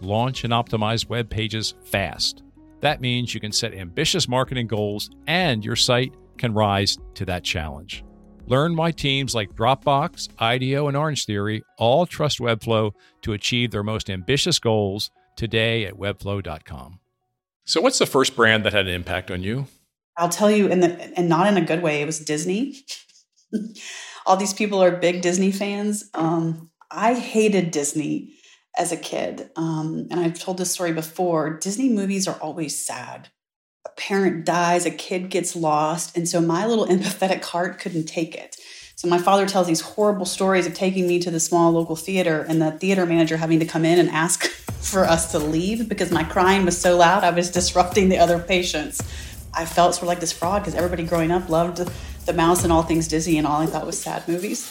launch, and optimize web pages fast. That means you can set ambitious marketing goals and your site can rise to that challenge. Learn why teams like Dropbox, IDEO, and Orangetheory all trust Webflow to achieve their most ambitious goals today at webflow.com. So, what's the first brand that had an impact on you? I'll tell you, in the and not in a good way. It was Disney. All these people are big Disney fans. Um, I hated Disney as a kid, um, and I've told this story before. Disney movies are always sad. A parent dies, a kid gets lost, and so my little empathetic heart couldn't take it. So my father tells these horrible stories of taking me to the small local theater and the theater manager having to come in and ask for us to leave because my crying was so loud I was disrupting the other patients. I felt sort of like this fraud because everybody growing up loved the mouse and all things Disney and all I thought was sad movies.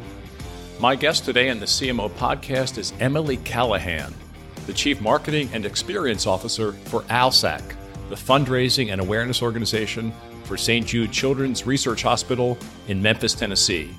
My guest today in the CMO podcast is Emily Callahan, the Chief Marketing and Experience Officer for ALSAC, the fundraising and awareness organization for St. Jude Children's Research Hospital in Memphis, Tennessee.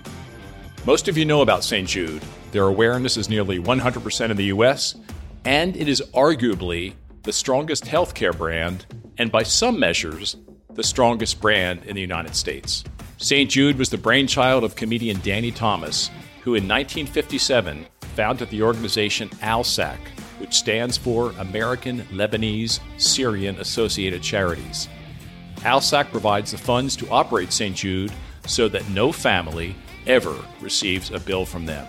Most of you know about St. Jude. Their awareness is nearly 100% in the US, and it is arguably the strongest healthcare brand, and by some measures, the strongest brand in the United States. St. Jude was the brainchild of comedian Danny Thomas, who in 1957 founded the organization ALSAC, which stands for American Lebanese Syrian Associated Charities. ALSAC provides the funds to operate St. Jude so that no family ever receives a bill from them.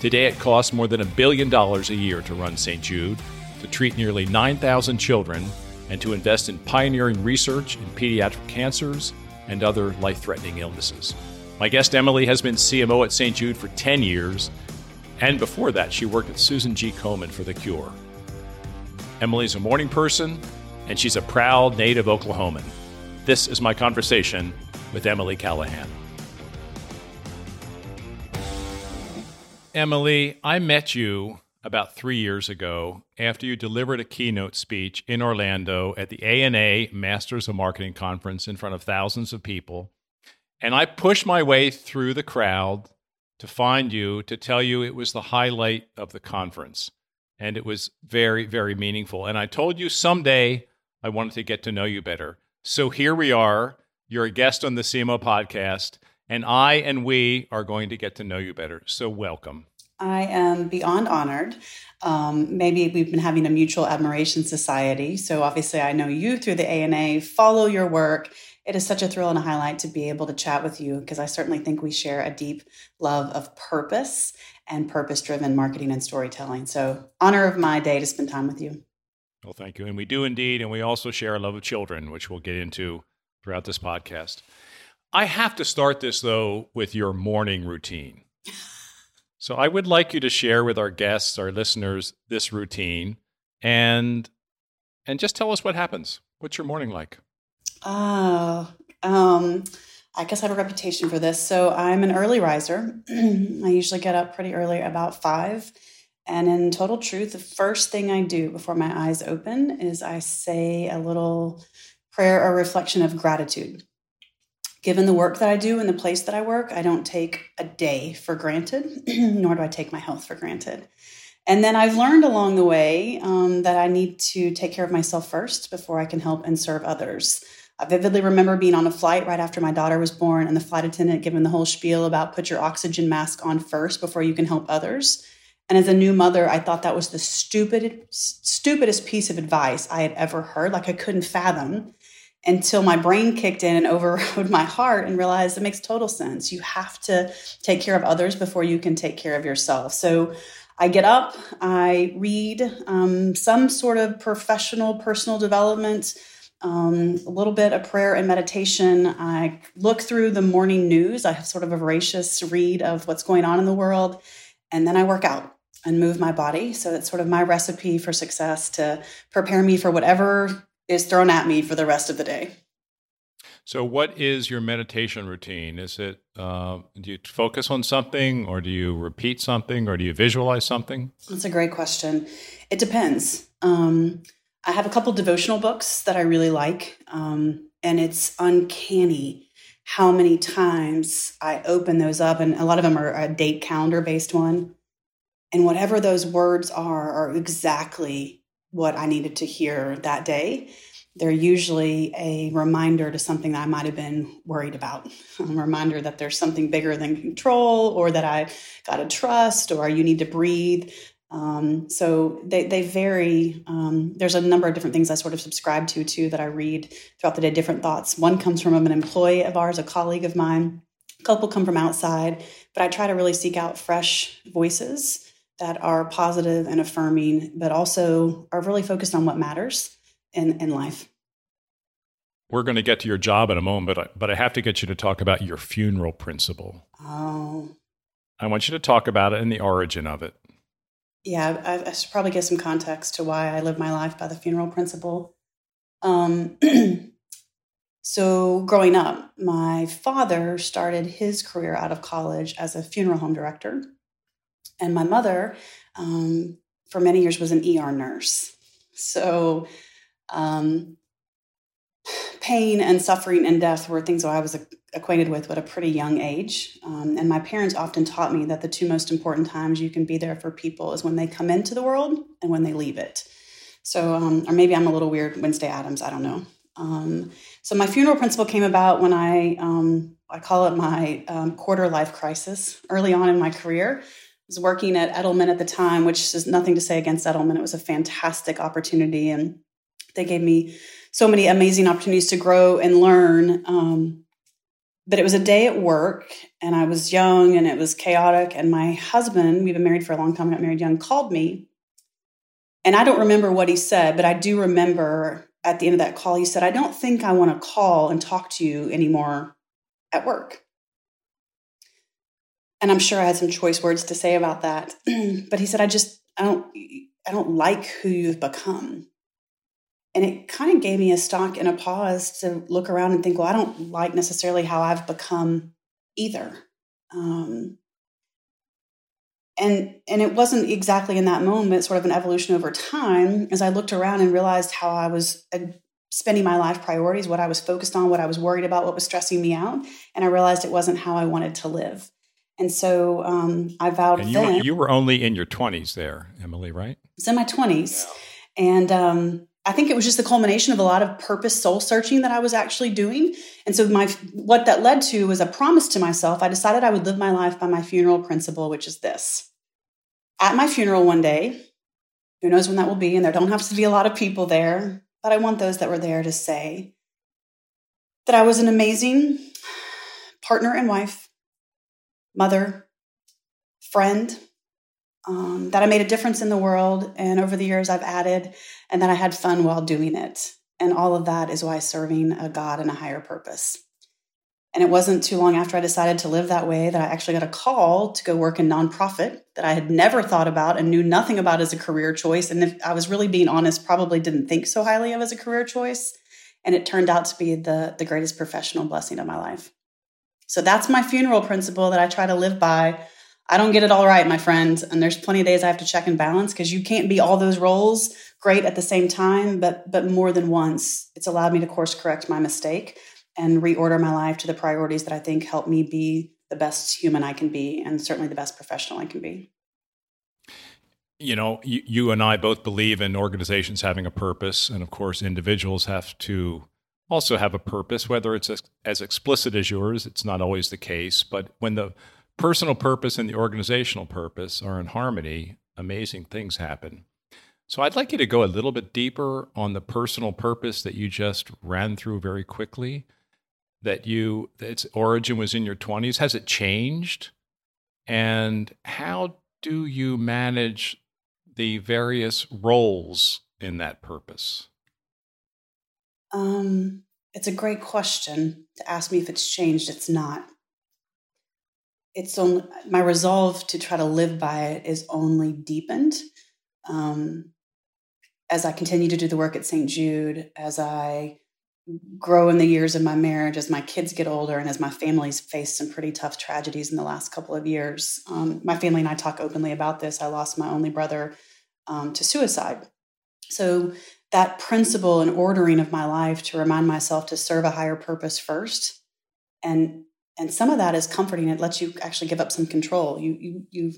Today, it costs more than a billion dollars a year to run St. Jude, to treat nearly 9,000 children, and to invest in pioneering research in pediatric cancers and other life threatening illnesses. My guest Emily has been CMO at St. Jude for 10 years, and before that, she worked at Susan G. Komen for The Cure. Emily's a morning person, and she's a proud native Oklahoman. This is my conversation with Emily Callahan. Emily, I met you about three years ago after you delivered a keynote speech in Orlando at the ANA Masters of Marketing Conference in front of thousands of people. And I pushed my way through the crowd to find you to tell you it was the highlight of the conference. And it was very, very meaningful. And I told you someday I wanted to get to know you better. So here we are. You're a guest on the CMO podcast and I and we are going to get to know you better. So, welcome. I am beyond honored. Um, maybe we've been having a mutual admiration society. So, obviously, I know you through the ANA, follow your work. It is such a thrill and a highlight to be able to chat with you because I certainly think we share a deep love of purpose and purpose driven marketing and storytelling. So, honor of my day to spend time with you. Well, thank you. And we do indeed. And we also share a love of children, which we'll get into throughout this podcast. I have to start this, though, with your morning routine. So I would like you to share with our guests, our listeners, this routine and and just tell us what happens. What's your morning like? Oh, um, I guess I have a reputation for this. So I'm an early riser. I usually get up pretty early, about five. And in total truth, the first thing I do before my eyes open is I say a little prayer or reflection of gratitude given the work that I do and the place that I work, I don't take a day for granted, nor do I take my health for granted. And then I've learned along the way um, that I need to take care of myself first before I can help and serve others. I vividly remember being on a flight right after my daughter was born and the flight attendant giving the whole spiel about put your oxygen mask on first before you can help others. And as a new mother, I thought that was the stupid, stupidest piece of advice I had ever heard. Like I couldn't fathom until my brain kicked in and overrode my heart and realized it makes total sense. You have to take care of others before you can take care of yourself. So I get up, I read um, some sort of professional personal development, um, a little bit of prayer and meditation. I look through the morning news. I have sort of a voracious read of what's going on in the world. And then I work out and move my body. So it's sort of my recipe for success to prepare me for whatever is thrown at me for the rest of the day. So, what is your meditation routine? Is it uh, do you focus on something, or do you repeat something, or do you visualize something? That's a great question. It depends. Um, I have a couple devotional books that I really like, um, and it's uncanny how many times I open those up, and a lot of them are a date calendar based one. And whatever those words are, are exactly what I needed to hear that day. They're usually a reminder to something that I might have been worried about, a reminder that there's something bigger than control, or that I got to trust, or you need to breathe. Um, so they, they vary. Um, there's a number of different things I sort of subscribe to too that I read throughout the day, different thoughts. One comes from an employee of ours, a colleague of mine. A couple come from outside, but I try to really seek out fresh voices that are positive and affirming, but also are really focused on what matters in, in life. We're going to get to your job in a moment, but I, but I have to get you to talk about your funeral principle. Oh. I want you to talk about it and the origin of it. Yeah, I, I should probably give some context to why I live my life by the funeral principle. Um, so, growing up, my father started his career out of college as a funeral home director. And my mother, um, for many years, was an ER nurse. So, um, pain and suffering and death were things that I was acquainted with at a pretty young age. Um, and my parents often taught me that the two most important times you can be there for people is when they come into the world and when they leave it. So, um, or maybe I'm a little weird Wednesday Addams, I don't know. Um, so my funeral principle came about when I, um, I call it my um, quarter life crisis early on in my career was working at Edelman at the time, which is nothing to say against Edelman. It was a fantastic opportunity, and they gave me so many amazing opportunities to grow and learn. Um, but it was a day at work, and I was young, and it was chaotic. And my husband, we've been married for a long time, got married young, called me, and I don't remember what he said, but I do remember at the end of that call, he said, "I don't think I want to call and talk to you anymore at work." and I'm sure I had some choice words to say about that. but he said, I just, I don't, I don't like who you've become. And it kind of gave me a stock and a pause to look around and think, well, I don't like necessarily how I've become either. Um, and and it wasn't exactly in that moment, sort of an evolution over time, as I looked around and realized how I was uh, spending my life priorities, what I was focused on, what I was worried about, what was stressing me out, and I realized it wasn't how I wanted to live. And so um, I vowed and you then. Were, you were only in your 20s there, Emily, right? I was in my 20s. Yeah. And um, I think it was just the culmination of a lot of purpose soul searching that I was actually doing. And so my what that led to was a promise to myself. I decided I would live my life by my funeral principle, which is this. At my funeral one day, who knows when that will be, and there don't have to be a lot of people there, but I want those that were there to say that I was an amazing partner and wife mother, friend, um, that I made a difference in the world. And over the years, I've added, and that I had fun while doing it. And all of that is why serving a God and a higher purpose. And it wasn't too long after I decided to live that way that I actually got a call to go work in nonprofit that I had never thought about and knew nothing about as a career choice. And if I was really being honest, probably didn't think so highly of as a career choice. And it turned out to be the, the greatest professional blessing of my life. So that's my funeral principle that I try to live by. I don't get it all right, my friend. And there's plenty of days I have to check and balance because you can't be all those roles great at the same time, but but more than once. It's allowed me to course correct my mistake and reorder my life to the priorities that I think help me be the best human I can be and certainly the best professional I can be. You know, you, you and I both believe in organizations having a purpose, and of course, individuals have to also have a purpose, whether it's as, as explicit as yours, it's not always the case. But when the personal purpose and the organizational purpose are in harmony, amazing things happen. So I'd like you to go a little bit deeper on the personal purpose that you just ran through very quickly. That you its origin was in your 20s. Has it changed? And how do you manage the various roles in that purpose? Um, it's a great question to ask me if it's changed. It's not. It's only my resolve to try to live by it is only deepened um, as I continue to do the work at St. Jude, as I grow in the years of my marriage, as my kids get older, and as my family's faced some pretty tough tragedies in the last couple of years. Um, my family and I talk openly about this. I lost my only brother um, to suicide. So that principle and ordering of my life to remind myself to serve a higher purpose first and and some of that is comforting. It lets you actually give up some control. You you you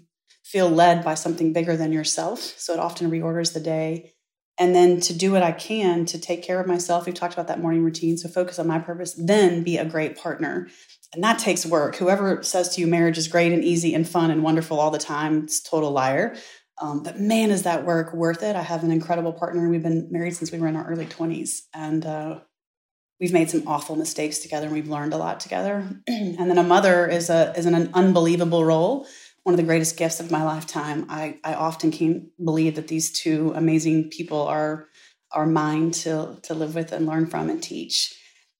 feel led by something bigger than yourself. So it often reorders the day. And then to do what i can to take care of myself. We've talked about that morning routine. So focus on my purpose then be a great partner. And that takes work. Whoever says to you marriage is great and easy and fun and wonderful all the time it's total liar. Um, but man, is that work worth it? I have an incredible partner. We've been married since we were in our early 20s. And uh, we've made some awful mistakes together and we've learned a lot together. and then a mother is, a, is an unbelievable role, one of the greatest gifts of my lifetime. I, I often can't believe that these two amazing people are, are mine to, to live with and learn from and teach.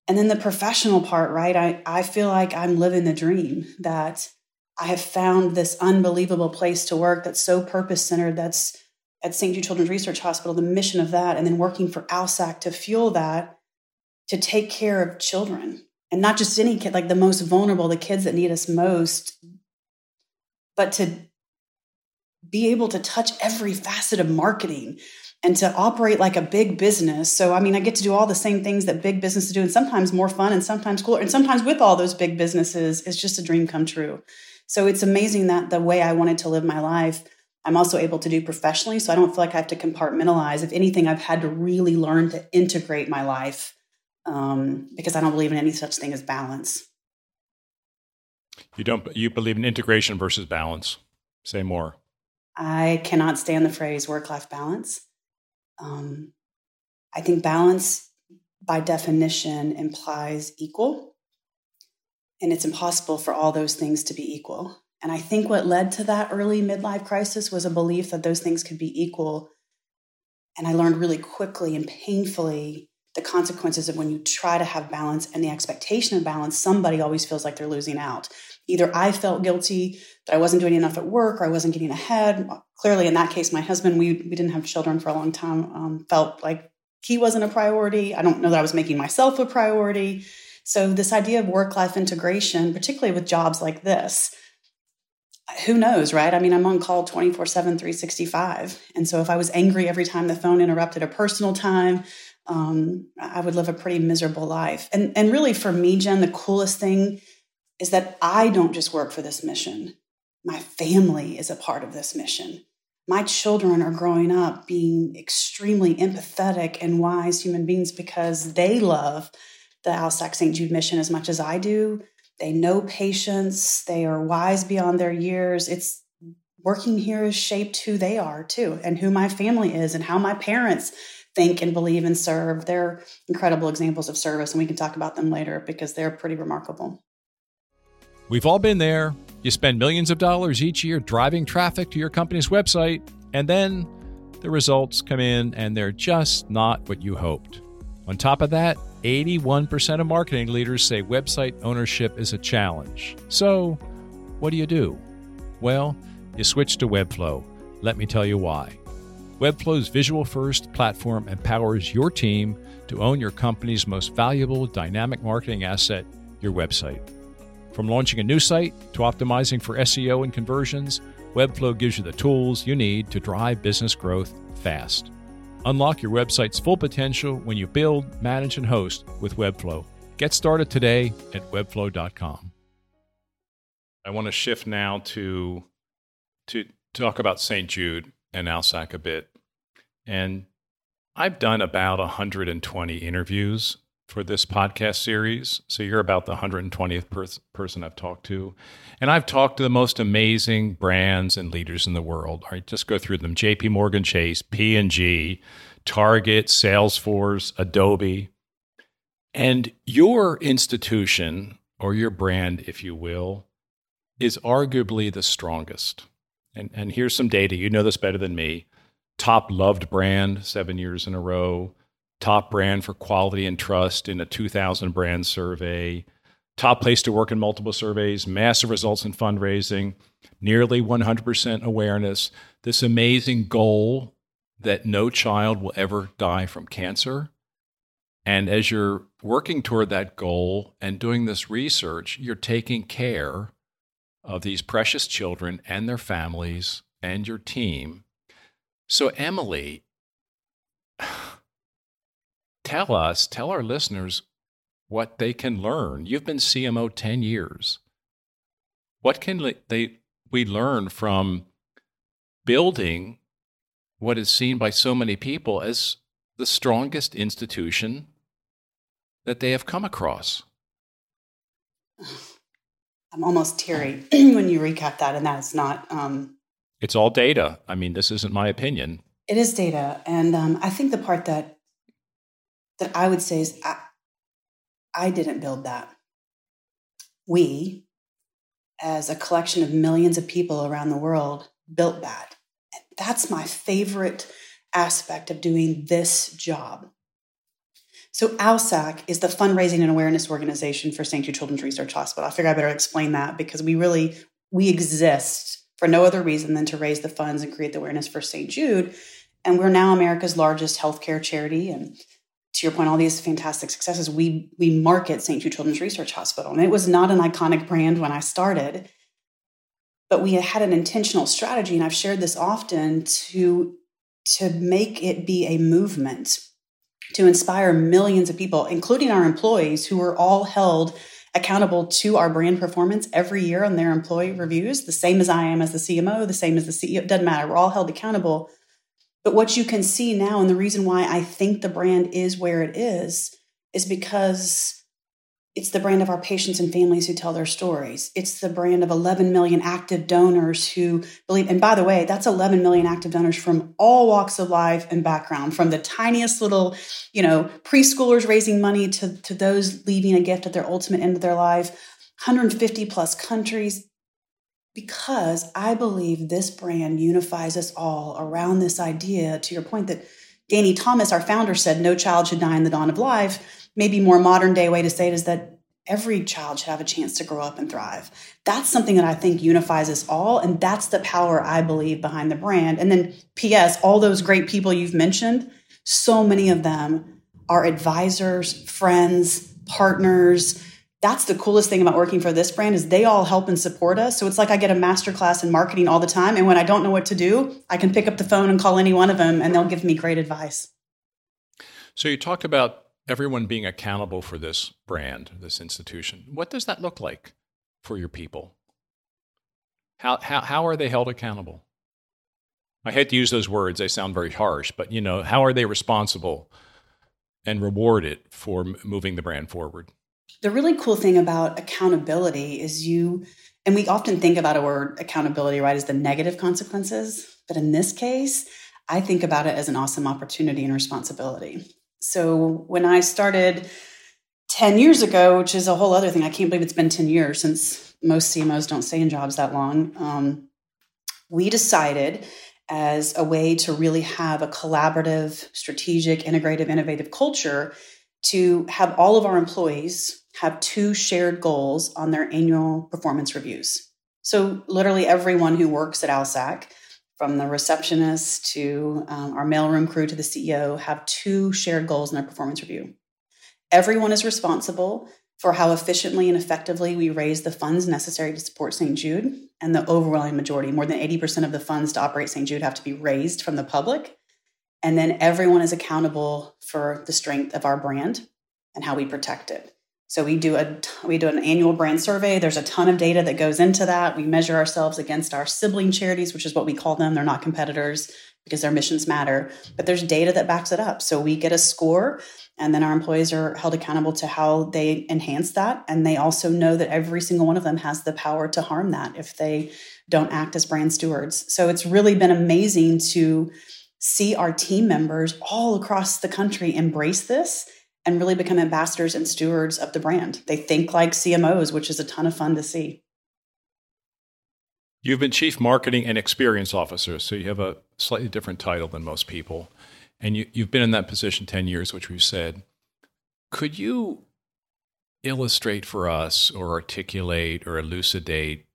And then the professional part, right? I, I feel like I'm living the dream that I have found this unbelievable place to work that's so purpose centered. That's at St. Jude Children's Research Hospital, the mission of that, and then working for ALSAC to fuel that, to take care of children and not just any kid, like the most vulnerable, the kids that need us most, but to be able to touch every facet of marketing and to operate like a big business. So, I mean, I get to do all the same things that big businesses do, and sometimes more fun and sometimes cooler. And sometimes with all those big businesses, it's just a dream come true. So it's amazing that the way I wanted to live my life, I'm also able to do professionally. So I don't feel like I have to compartmentalize. If anything, I've had to really learn to integrate my life um, because I don't believe in any such thing as balance. You don't. You believe in integration versus balance. Say more. I cannot stand the phrase work-life balance. Um, I think balance, by definition, implies equal and it's impossible for all those things to be equal. And I think what led to that early midlife crisis was a belief that those things could be equal. And I learned really quickly and painfully the consequences of when you try to have balance and the expectation of balance, somebody always feels like they're losing out. Either I felt guilty that I wasn't doing enough at work or I wasn't getting ahead. Clearly, in that case, my husband, we, we didn't have children for a long time, um, felt like he wasn't a priority. I don't know that I was making myself a priority. So, this idea of work life integration, particularly with jobs like this, who knows, right? I mean, I'm on call 24 7, 365. And so, if I was angry every time the phone interrupted a personal time, um, I would live a pretty miserable life. And, and really, for me, Jim, the coolest thing is that I don't just work for this mission, my family is a part of this mission. My children are growing up being extremely empathetic and wise human beings because they love the ALSAC St. Jude mission as much as I do. They know patience, they are wise beyond their years. It's working here has shaped who they are too, and who my family is, and how my parents think and believe and serve. They're incredible examples of service, and we can talk about them later because they're pretty remarkable. We've all been there. You spend millions of dollars each year driving traffic to your company's website, and then the results come in and they're just not what you hoped. On top of that, 81% of marketing leaders say website ownership is a challenge. So, what do you do? Well, you switch to Webflow. Let me tell you why. Webflow's visual first platform empowers your team to own your company's most valuable dynamic marketing asset, your website. From launching a new site to optimizing for SEO and conversions, Webflow gives you the tools you need to drive business growth fast. Unlock your website's full potential when you build, manage, and host with Webflow. Get started today at webflow.com. I want to shift now to to talk about St. Jude and ALSAC a bit. And I've done about 120 interviews for this podcast series. So you're about the 120th per- person I've talked to. And I've talked to the most amazing brands and leaders in the world. All right, just go through them. JP Morgan Chase, P&G, Target, Salesforce, Adobe. And your institution or your brand, if you will, is arguably the strongest. And, and here's some data. You know this better than me. Top loved brand seven years in a row top brand for quality and trust in a 2000 brand survey, top place to work in multiple surveys, massive results in fundraising, nearly 100% awareness, this amazing goal that no child will ever die from cancer. And as you're working toward that goal and doing this research, you're taking care of these precious children and their families and your team. So, Emily, tell us, tell our listeners what they can learn. You've been CMO 10 years. What can they, we learn from building what is seen by so many people as the strongest institution that they have come across? I'm almost teary when you recap that, and that's not. Um, it's all data. I mean, this isn't my opinion. It is data, and um, I think the part that that I would say is I, I didn't build that. We, as a collection of millions of people around the world, built that. And that's my favorite aspect of doing this job. So, ALSAC is the fundraising and awareness organization for St. Jude Children's Research Hospital. I figure I better explain that because we really we exist for no other reason than to raise the funds and create the awareness for St. Jude. And we're now America's largest healthcare charity and to your point, all these fantastic successes, we we market St. Jude Children's Research Hospital. And it was not an iconic brand when I started, but we had an intentional strategy, and I've shared this often to to make it be a movement to inspire millions of people, including our employees who are all held accountable to our brand performance every year on their employee reviews, the same as I am as the CMO, the same as the CEO. Doesn't matter. We're all held accountable but what you can see now, and the reason why I think the brand is where it is, is because it's the brand of our patients and families who tell their stories. It's the brand of 11 million active donors who believe. And by the way, that's 11 million active donors from all walks of life and background, from the tiniest little, you know, preschoolers raising money to, to those leaving a gift at their ultimate end of their life, 150 plus countries because I believe this brand unifies us all around this idea, to your point, that Danny Thomas, our founder, said no child should die in the dawn of life. Maybe more modern day way to say it is that every child should have a chance to grow up and thrive. That's something that I think unifies us all. And that's the power I believe behind the brand. And then, P.S., all those great people you've mentioned, so many of them are advisors, friends, partners, that's the coolest thing about working for this brand is they all help and support us. So it's like I get a master class in marketing all the time. And when I don't know what to do, I can pick up the phone and call any one of them and they'll give me great advice. So you talk about everyone being accountable for this brand, this institution. What does that look like for your people? How, how, how are they held accountable? I hate to use those words, they sound very harsh, but you know, how are they responsible and rewarded for moving the brand forward? The really cool thing about accountability is you, and we often think about a word accountability, right, as the negative consequences. But in this case, I think about it as an awesome opportunity and responsibility. So when I started 10 years ago, which is a whole other thing, I can't believe it's been 10 years since most CMOs don't stay in jobs that long. Um, we decided as a way to really have a collaborative, strategic, integrative, innovative culture to have all of our employees have two shared goals on their annual performance reviews. So, literally, everyone who works at ALSAC, from the receptionist to um, our mailroom crew to the CEO, have two shared goals in their performance review. Everyone is responsible for how efficiently and effectively we raise the funds necessary to support St. Jude. And the overwhelming majority, more than 80% of the funds to operate St. Jude, have to be raised from the public. And then everyone is accountable for the strength of our brand and how we protect it. So we do a we do an annual brand survey. There's a ton of data that goes into that. We measure ourselves against our sibling charities, which is what we call them. They're not competitors. because their missions matter, but there's data that backs it up. So we get a score and then our employees are held accountable to how they enhance that. And they also know that every single one of them has the power to harm that if they don't act as brand stewards. So it's really been amazing to see our team members all across the country embrace this and really become ambassadors and stewards of the brand. They think like CMOs, which is a ton of fun to see. You've been chief marketing and experience officer, so you have a slightly different title than most people and you, you've been in that position 10 years, which we've said. Could you illustrate for us or articulate or elucidate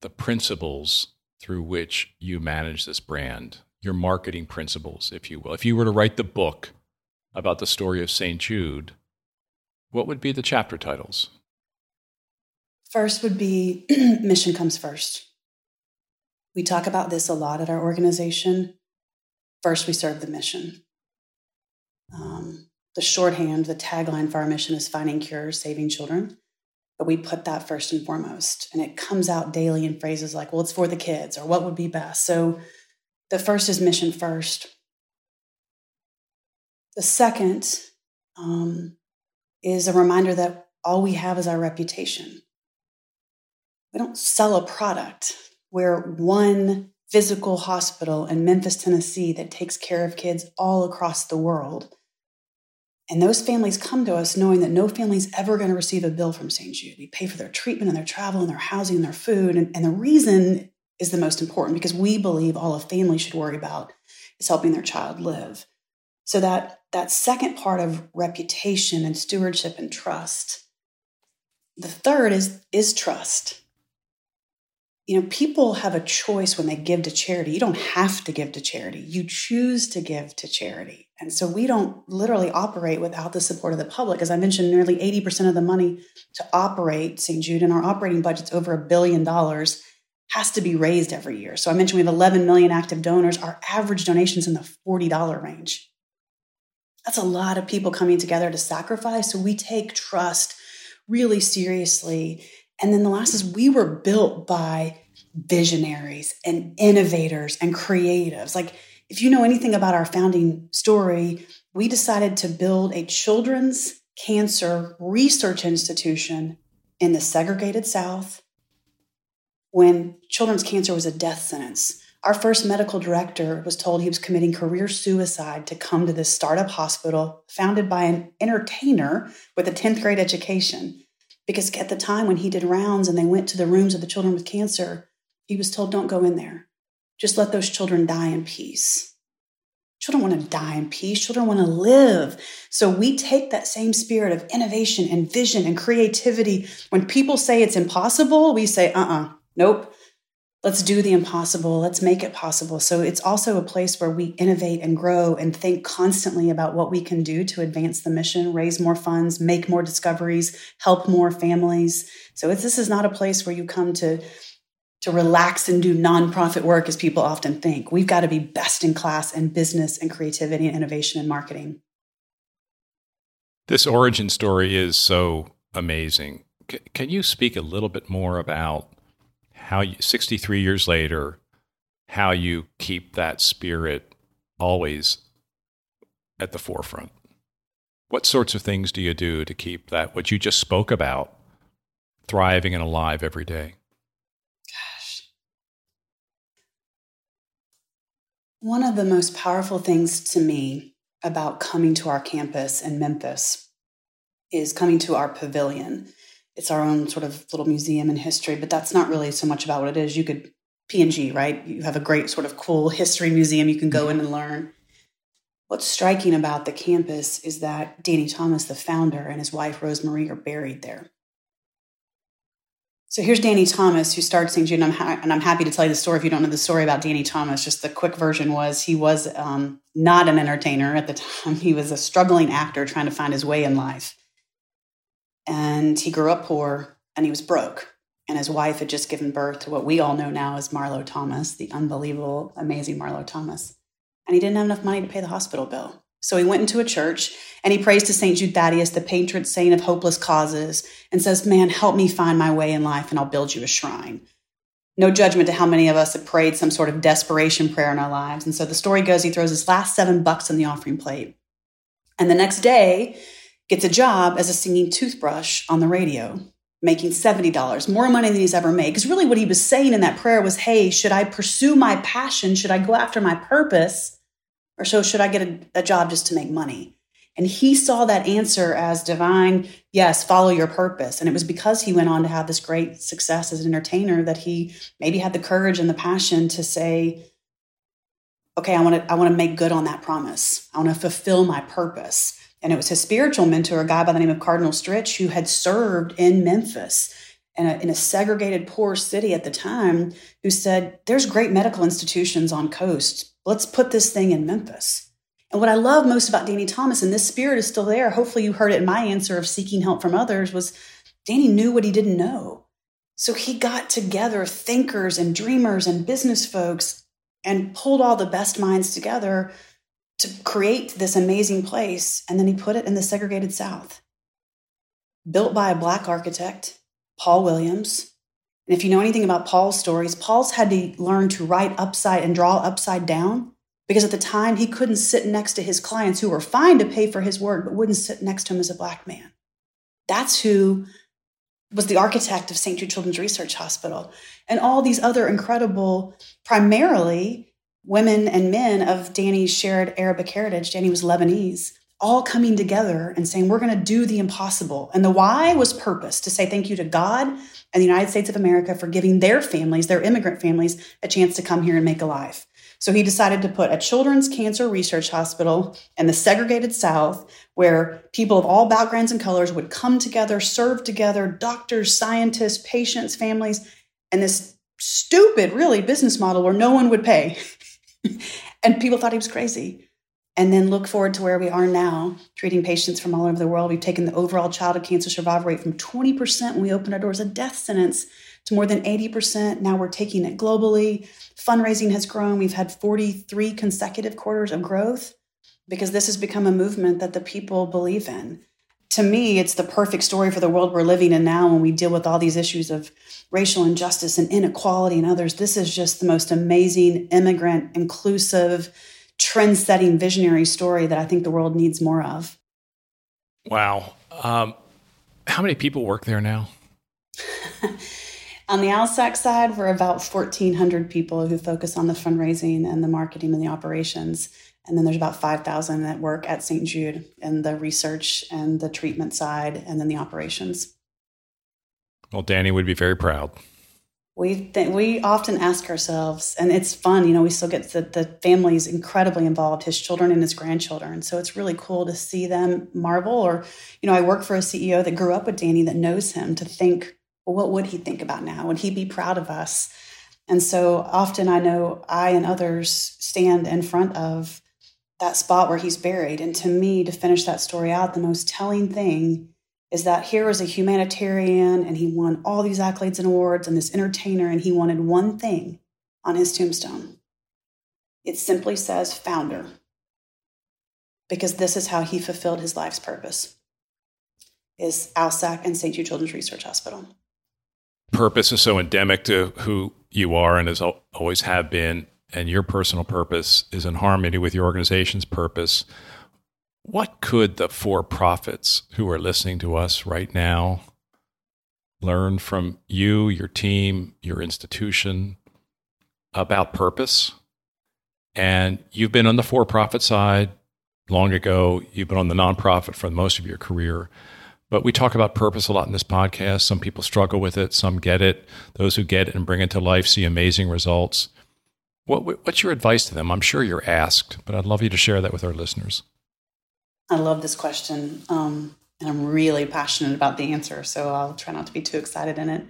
the principles through which you manage this brand, your marketing principles, if you will? If you were to write the book about the story of St. Jude, what would be the chapter titles? First would be mission comes first. We talk about this a lot at our organization. First, we serve the mission. Um, the shorthand, the tagline for our mission is finding cures, saving children. But we put that first and foremost. And it comes out daily in phrases like, well, it's for the kids, or what would be best. So the first is mission first. The second um, is a reminder that all we have is our reputation. We don't sell a product. We're one physical hospital in Memphis, Tennessee that takes care of kids all across the world. And those families come to us knowing that no family is ever going to receive a bill from St. Jude. We pay for their treatment and their travel and their housing and their food. And, and the reason is the most important because we believe all a family should worry about is helping their child live. So that that second part of reputation and stewardship and trust. The third is is trust you know, people have a choice when they give to charity. You don't have to give to charity, you choose to give to charity. And so we don't literally operate without the support of the public. As I mentioned, nearly 80% of the money to operate St. Jude and our operating budget's over a billion dollars has to be raised every year. So I mentioned we have 11 million active donors. Our average donation's in the $40 range. That's a lot of people coming together to sacrifice. So we take trust really seriously and then the last is we were built by visionaries and innovators and creatives. Like, if you know anything about our founding story, we decided to build a children's cancer research institution in the segregated South when children's cancer was a death sentence. Our first medical director was told he was committing career suicide to come to this startup hospital founded by an entertainer with a 10th grade education. Because at the time when he did rounds and they went to the rooms of the children with cancer, he was told, don't go in there. Just let those children die in peace. Children want to die in peace. Children want to live. So we take that same spirit of innovation and vision and creativity. When people say it's impossible, we say, uh uh-uh, uh, nope. Let's do the impossible. Let's make it possible. So it's also a place where we innovate and grow and think constantly about what we can do to advance the mission raise more funds make more discoveries help more families. So this is not a place where you come to to relax and do nonprofit work as people often think. We've got to be best in class in business and creativity and innovation and marketing. This origin story is so amazing. C- can you speak a little bit more about how you, 63 years later, how you keep that spirit always at the forefront. What sorts of things do you do to keep that, what you just spoke about, thriving and alive every day? Gosh. One of the most powerful things to me about coming to our campus in Memphis is coming to our pavilion it's our own sort of little museum in history, but that's not really so much about what it is. You could P&G, right? You have a great sort of cool history museum you can go in and learn. What's striking about the campus is that Danny Thomas, the founder, and his wife Rosemarie are buried there. So here's Danny Thomas, who started St. Jude, and I'm, ha- and I'm happy to tell you the story if you don't know the story about Danny Thomas. Just the quick version was he was um, not an entertainer at the time. He was a struggling actor trying to find his way in life. And he grew up poor and he was broke. And his wife had just given birth to what we all know now as Marlo Thomas, the unbelievable, amazing Marlo Thomas. And he didn't have enough money to pay the hospital bill. So he went into a church and he prays to St. Jude Thaddeus, the patron saint of hopeless causes, and says, Man, help me find my way in life and I'll build you a shrine. no judgment to how many of us have prayed some sort of desperation prayer in our lives. And so the story goes he throws his last seven bucks in the offering plate. And the next day, gets a job as a singing toothbrush on the radio, making $70, more money than he's ever made. Because really, what he was saying in that prayer was, hey, should I pursue my passion? Should I go after my purpose? Or so should I get a, a job just to make money? And he saw that answer as divine, yes, follow your purpose. And it was because he went on to have this great success as an entertainer that he maybe had the courage and the passion to say, okay, I want to I want to make good on that promise. I want to fulfill my purpose. And it was his spiritual mentor, a guy by the name of Cardinal Stritch, who had served in Memphis in a, in a segregated poor city at the time, who said, There's great medical institutions on coast. Let's put this thing in Memphis. And what I love most about Danny Thomas, and this spirit is still there, hopefully you heard it in my answer of seeking help from others, was Danny knew what he didn't know. So he got together thinkers and dreamers and business folks and pulled all the best minds together to create this amazing place. And then he put it in the segregated South. Built by a black architect, Paul Williams. And if you know anything about Paul's stories, Paul's had to learn to write upside and draw upside down because at the time he couldn't sit next to his clients who were fine to pay for his work, but wouldn't sit next to him as a black man. That's who was the architect of St. Jude Children's Research Hospital and all these other incredible, primarily women and men of Danny's shared Arabic heritage. Danny was Lebanese, all coming together and saying, We're going to do the impossible. And the why was purpose to say thank you to God and the United States of America for giving their families, their immigrant families, a chance to come here and make a life. So he decided to put a children's cancer research hospital in the segregated South where people of all backgrounds and colors would come together, serve together, doctors, scientists, patients, families, and this stupid, really, business model where no one would pay. and people thought he was crazy. And then look forward to where we are now, treating patients from all over the world. We've taken the overall childhood cancer survival rate from 20% when we opened our doors, a death sentence, to more than 80%. Now we're taking it globally. Fundraising has grown. We've had 43 consecutive quarters of growth because this has become a movement that the people believe in. To me, it's the perfect story for the world we're living in now when we deal with all these issues of racial injustice and inequality and others. This is just the most amazing, immigrant, inclusive, trend setting, visionary story that I think the world needs more of. Wow. Um, how many people work there now? On the ALSAC side, we're about 1,400 people who focus on the fundraising and the marketing and the operations. And then there's about 5,000 that work at St. Jude in the research and the treatment side, and then the operations. Well, Danny would be very proud. We th- we often ask ourselves, and it's fun. You know, we still get the, the families incredibly involved, his children and his grandchildren. So it's really cool to see them marvel. Or, you know, I work for a CEO that grew up with Danny that knows him to think well, what would he think about now? Would he be proud of us? And so often I know I and others stand in front of that spot where he's buried. And to me, to finish that story out, the most telling thing is that here was a humanitarian and he won all these accolades and awards and this entertainer, and he wanted one thing on his tombstone. It simply says founder, because this is how he fulfilled his life's purpose is ALSAC and St. Jude Children's Research Hospital purpose is so endemic to who you are and has always have been, and your personal purpose is in harmony with your organization's purpose. What could the for profits who are listening to us right now learn from you, your team, your institution about purpose? And you've been on the for profit side long ago, you've been on the nonprofit for most of your career. But we talk about purpose a lot in this podcast. Some people struggle with it, some get it. Those who get it and bring it to life see amazing results. What, what's your advice to them? I'm sure you're asked, but I'd love you to share that with our listeners. I love this question, um, and I'm really passionate about the answer, so I'll try not to be too excited in it.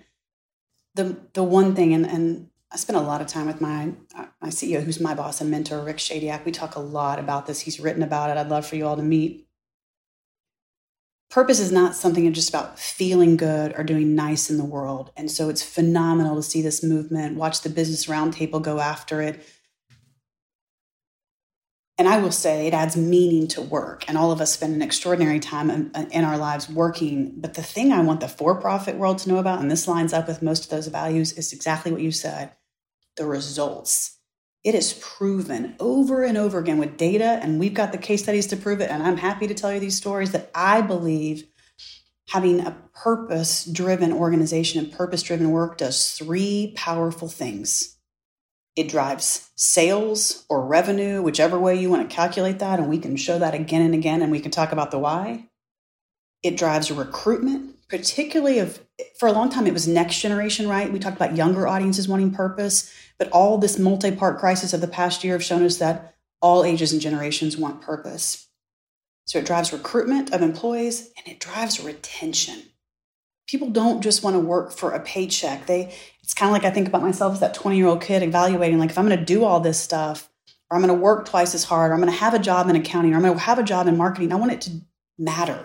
The the one thing, and, and I spend a lot of time with my my CEO, who's my boss and mentor, Rick Shadyac. We talk a lot about this. He's written about it. I'd love for you all to meet purpose is not something just about feeling good or doing nice in the world. And so it's phenomenal to see this movement, watch the business roundtable go after it. And I will say it adds meaning to work. And all of us spend an extraordinary time in, in our lives working. But the thing I want the for profit world to know about, and this lines up with most of those values, is exactly what you said the results. It is proven over and over again with data, and we've got the case studies to prove it. And I'm happy to tell you these stories that I believe having a purpose driven organization and purpose driven work does three powerful things it drives sales or revenue, whichever way you want to calculate that. And we can show that again and again, and we can talk about the why. It drives recruitment, particularly of for a long time it was next generation, right? We talked about younger audiences wanting purpose, but all this multi-part crisis of the past year have shown us that all ages and generations want purpose. So it drives recruitment of employees and it drives retention people don't just want to work for a paycheck. They it's kind of like I think about myself as that 20 year old kid evaluating like if I'm going to do all this stuff or I'm going to work twice as hard or I'm going to have a job in accounting or I'm going to have a job in marketing, I want it to matter.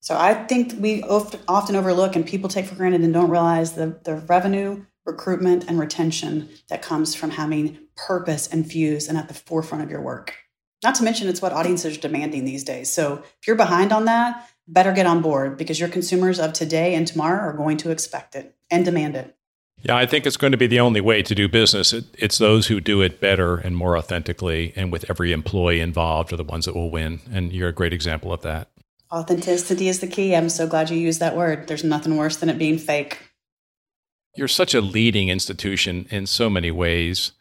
So I think we often overlook and people take for granted and don't realize the, the revenue, recruitment, and retention that comes from having purpose infused and at the forefront of your work. Not to mention, it's what audiences are demanding these days. So if you're behind on that, better get on board because your consumers of today and tomorrow are going to expect it and demand it. Yeah, I think it's going to be the only way to do business. It, it's those who do it better and more authentically, and with every employee involved, are the ones that will win. And you're a great example of that. Authenticity is the key. I'm so glad you used that word. There's nothing worse than it being fake. You're such a leading institution in so many ways.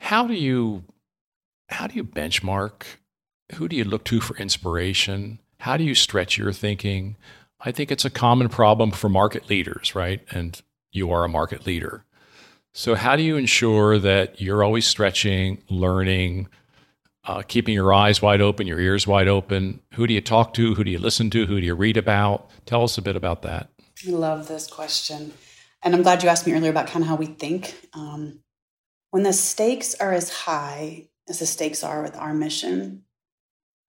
How do you how do you benchmark? Who do you look to for inspiration? How do you stretch your thinking? I think it's a common problem for market leaders, right? And you are a market leader. So, how do you ensure that you're always stretching, learning, uh, keeping your eyes wide open, your ears wide open? Who do you talk to? Who do you listen to? Who do you read about? Tell us a bit about that. I love this question. And I'm glad you asked me earlier about kind of how we think. Um, when the stakes are as high as the stakes are with our mission,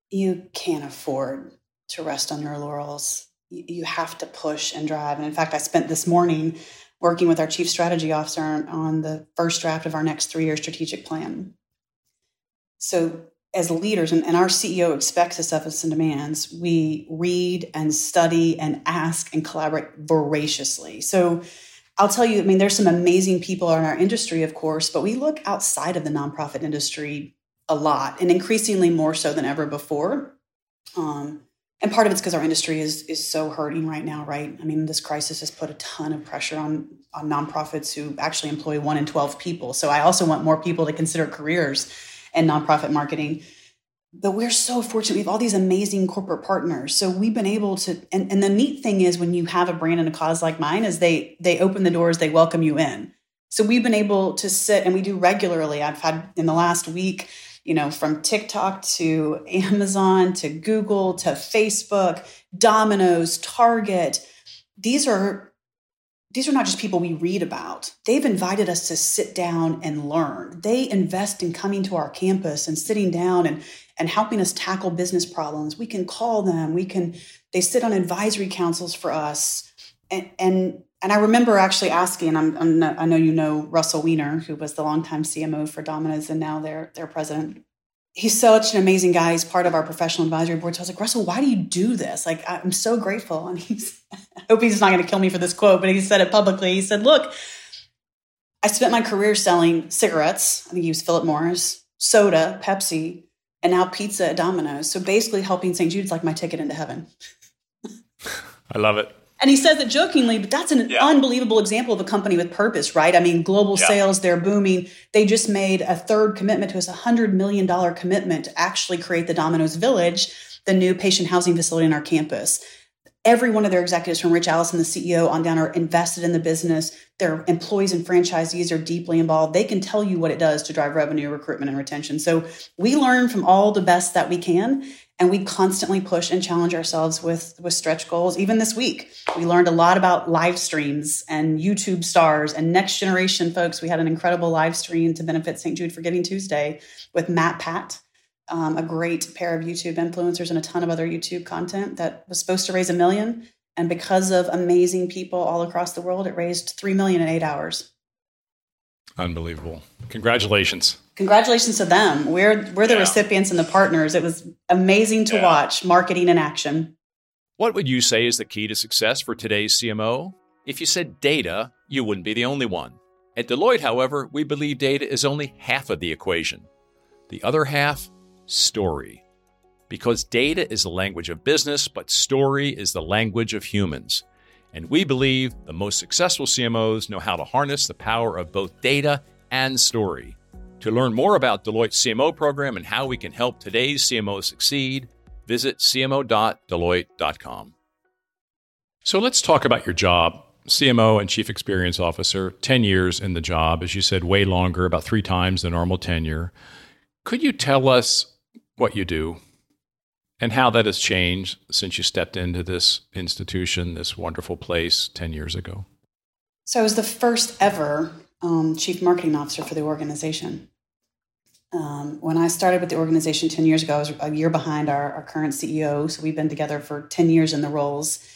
you can't afford to rest on your laurels. You have to push and drive. And in fact, I spent this morning working with our chief strategy officer on the first draft of our next three year strategic plan. So, as leaders, and, our CEO expects us of us and demands, we read and study and ask and collaborate voraciously. So, I'll tell you, I mean, there's some amazing people in our industry, of course, but we look outside of the nonprofit industry a lot and increasingly more so than ever before. Um, and part of it's because our industry is is so hurting right now, right? I mean, this crisis has put a ton of pressure on on nonprofits who actually employ one in twelve people. So I also want more people to consider careers in nonprofit marketing. But we're so fortunate. We have all these amazing corporate partners. So we've been able to and, and the neat thing is when you have a brand and a cause like mine, is they they open the doors, they welcome you in. So we've been able to sit and we do regularly. I've had in the last week you know, from TikTok to Amazon to Google to Facebook, Domino's, Target. These are these are not just people we read about. They've invited us to sit down and learn. They invest in coming to our campus and sitting down and and helping us tackle business problems. We can call them. We can they sit on advisory councils for us. And and and I remember actually asking, I'm, I'm i know you know Russell Weiner, who was the longtime CMO for Domino's and now their their president. He's such an amazing guy. He's part of our professional advisory board. So I was like, Russell, why do you do this? Like, I'm so grateful. And he's, I hope he's not going to kill me for this quote, but he said it publicly. He said, Look, I spent my career selling cigarettes. I think he was Philip Morris, soda, Pepsi, and now pizza at Domino's. So basically, helping St. Jude's like my ticket into heaven. I love it. And he says it jokingly, but that's an yeah. unbelievable example of a company with purpose, right? I mean, global yeah. sales, they're booming. They just made a third commitment to us, a $100 million commitment to actually create the Domino's Village, the new patient housing facility on our campus. Every one of their executives, from Ritch Allison, the CEO, on down, are invested in the business. Their employees and franchisees are deeply involved. They can tell you what it does to drive revenue, recruitment, and retention. So we learn from all the best that we can and we constantly push and challenge ourselves with with stretch goals even this week we learned a lot about live streams and youtube stars and next generation folks we had an incredible live stream to benefit st jude for giving tuesday with MatPat um, a great pair of youtube influencers and a ton of other youtube content that was supposed to raise a million and because of amazing people all across the world it raised 3 million in eight hours Unbelievable. Congratulations. Congratulations to them. We're we're the yeah. recipients and the partners. It was amazing to yeah. watch marketing in action. What would you say is the key to success for today's CMO? If you said data, you wouldn't be the only one. At Deloitte, however, we believe data is only half of the equation. The other half, story. Because data is the language of business, but story is the language of humans. And we believe the most successful CMOs know how to harness the power of both data and story. To learn more about Deloitte's CMO program and how we can help today's CMOs succeed, visit cmo.deloitte.com. So let's talk about your job. CMO and Chief Experience Officer, 10 years in the job, as you said, way longer, about three times the normal tenure. Could you tell us what you do? and how that has changed since you stepped into this institution, this wonderful place 10 years ago. So, I was the first ever um, chief marketing officer for the organization. Um, when I started with the organization 10 years ago, I was a year behind our, our, current CEO. So, we've been together for 10 years in the roles.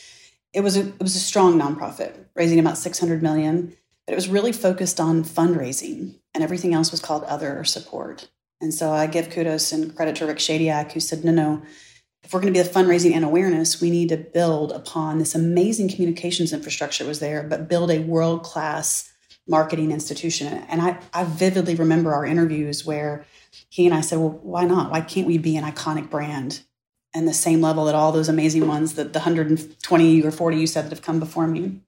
It was, a, it was a strong nonprofit, raising about 600 million, but it was really focused on fundraising, and everything else was called other support. And so I give kudos and credit to Rick Shadyac, who said, no, no, if we're going to be the fundraising and awareness, we need to build upon this amazing communications infrastructure that was there, but build a world class marketing institution. And I, I vividly remember our interviews where he and I said, Well, why not? Why can't we be an iconic brand and the same level that all those amazing ones that the 120 or 40 you said that have come before me?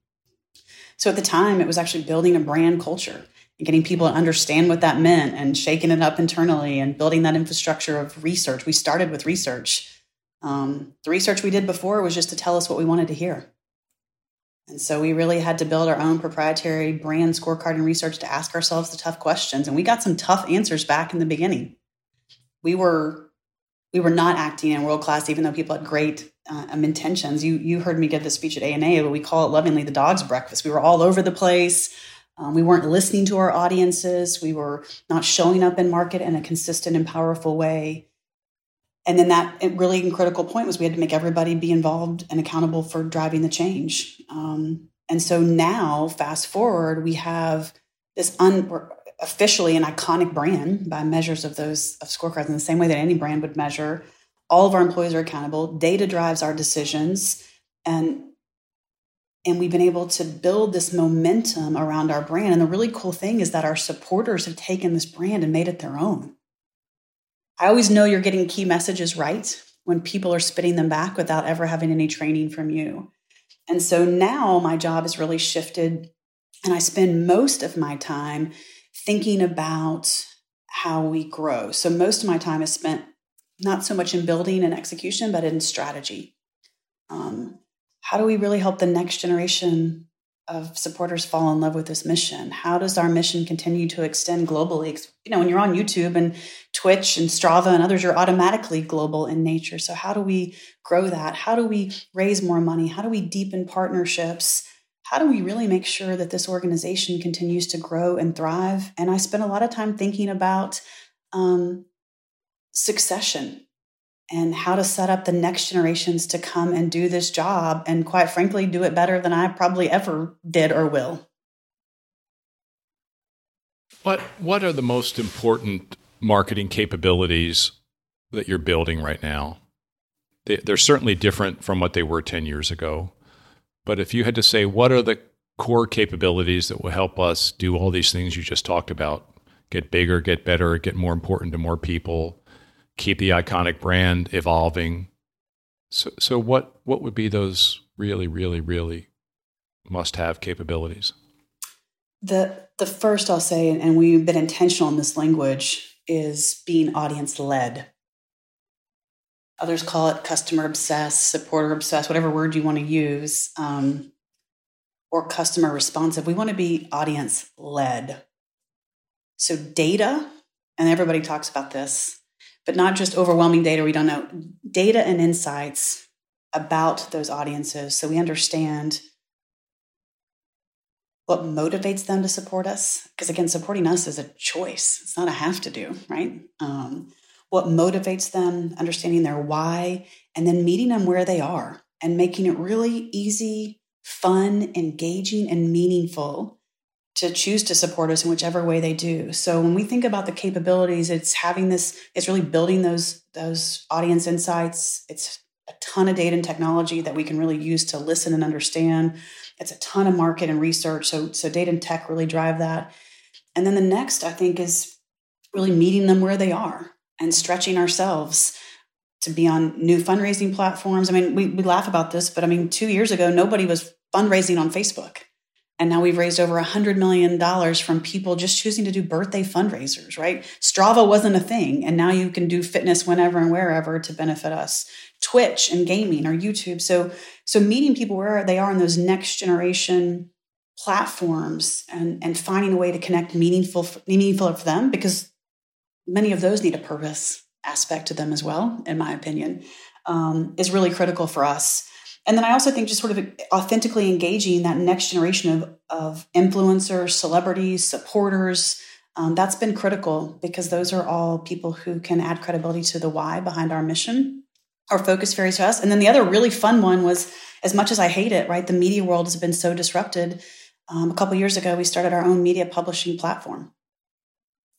So at the time, it was actually building a brand culture getting people to understand what that meant and shaking it up internally and building that infrastructure of research. We started with research um, the research we did before was just to tell us what we wanted to hear. And so we really had to build our own proprietary brand scorecard and research to ask ourselves the tough questions. And we got some tough answers back in the beginning. We were we were not acting in world class, even though people had great uh, um, intentions. You you heard me give the speech at ANA, but we call it lovingly the dog's breakfast. We were all over the place. Um, we weren't listening to our audiences. We were not showing up in market in a consistent and powerful way. And then that really critical point was we had to make everybody be involved and accountable for driving the change. Um, and so now fast forward we have this un, officially an iconic brand by measures of those of scorecards in the same way that any brand would measure. All of our employees are accountable. Data drives our decisions. And and we've been able to build this momentum around our brand and the really cool thing is that our supporters have taken this brand and made it their own I always know you're getting key messages right when people are spitting them back without ever having any training from you. And so now my job has really shifted, and I spend most of my time thinking about how we grow. So most of my time is spent not so much in building and execution, but in strategy. Um, how do we really help the next generation of supporters fall in love with this mission? How does our mission continue to extend globally? You know, when you're on YouTube and Twitch and Strava and others, you're automatically global in nature. So, how do we grow that? How do we raise more money? How do we deepen partnerships? How do we really make sure that this organization continues to grow and thrive? And I spent a lot of time thinking about um, succession and how to set up the next generations to come and do this job and quite frankly do it better than I probably ever did or will. What what are the most important marketing capabilities that you're building right now? They, they're certainly different from what they were 10 years ago. But if you had to say what are the core capabilities that will help us do all these things you just talked about, get bigger, get better, get more important to more people, keep the iconic brand evolving. So, so what what would be those really, really, really must-have capabilities? The the first I'll say, and we've been intentional in this language, is being audience led. Others call it customer obsessed, supporter obsessed, whatever word you want to use, um, or customer responsive. We want to be audience led. So, data, and everybody talks about this, but not just overwhelming data we don't know, data and insights about those audiences so we understand what motivates them to support us. Because again, supporting us is a choice, it's not a have to do, right? Um, what motivates them, understanding their why, and then meeting them where they are and making it really easy, fun, engaging, and meaningful to choose to support us in whichever way they do. So when we think about the capabilities, it's having this, it's really building those those audience insights. It's a ton of data and technology that we can really use to listen and understand. It's a ton of market and research. So so data and tech really drive that. And then the next, I think, is really meeting them where they are and stretching ourselves to be on new fundraising platforms. I mean, we, we laugh about this, but I mean, two years ago, nobody was fundraising on Facebook. And now we've raised over $100 million from people just choosing to do birthday fundraisers, right? Strava wasn't a thing. And now you can do fitness whenever and wherever to benefit us. Twitch and gaming or YouTube. So, so meeting people where they are in those next generation platforms and, and finding a way to connect meaningful, meaningful for them because many of those need a purpose aspect to them as well, in my opinion, um, is really critical for us. And then I also think just sort of authentically engaging that next generation of, of influencers, celebrities, supporters. Um, that's been critical because those are all people who can add credibility to the why behind our mission, our focus varies to us. And then the other really fun one was as much as I hate it, right? The media world has been so disrupted. Um, a couple years ago, we started our own media publishing platform.